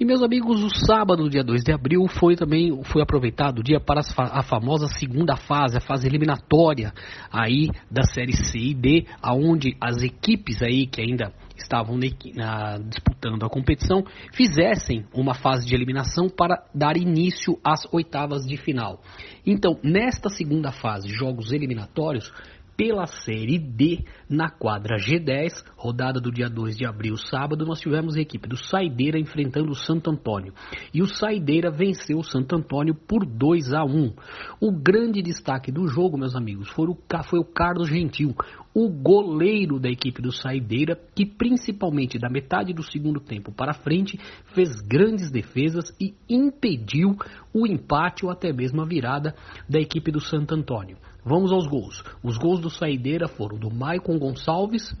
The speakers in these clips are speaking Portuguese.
E meus amigos, o sábado, dia 2 de abril, foi também foi aproveitado o dia para a famosa segunda fase, a fase eliminatória aí da série C e D, aonde as equipes aí que ainda estavam na, disputando a competição fizessem uma fase de eliminação para dar início às oitavas de final. Então, nesta segunda fase, jogos eliminatórios, pela Série D, na quadra G10, rodada do dia 2 de abril, sábado, nós tivemos a equipe do Saideira enfrentando o Santo Antônio. E o Saideira venceu o Santo Antônio por 2 a 1. O grande destaque do jogo, meus amigos, foi o, foi o Carlos Gentil, o goleiro da equipe do Saideira, que principalmente da metade do segundo tempo para frente fez grandes defesas e impediu o empate ou até mesmo a virada da equipe do Santo Antônio. Vamos aos gols. Os gols do Saideira foram do Maicon Gonçalves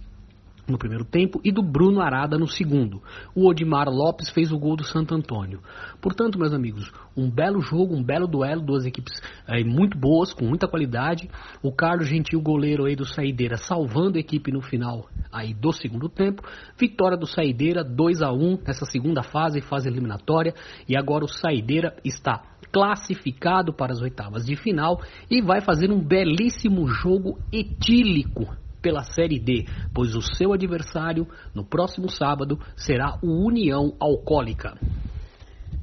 no primeiro tempo e do Bruno Arada no segundo. O Odimar Lopes fez o gol do Santo Antônio. Portanto, meus amigos, um belo jogo, um belo duelo, duas equipes é, muito boas, com muita qualidade. O Carlos Gentil, goleiro aí do Saideira, salvando a equipe no final aí do segundo tempo. Vitória do Saideira, 2 a 1 nessa segunda fase, fase eliminatória. E agora o Saideira está classificado para as oitavas de final e vai fazer um belíssimo jogo etílico pela Série D, pois o seu adversário no próximo sábado será o União Alcoólica.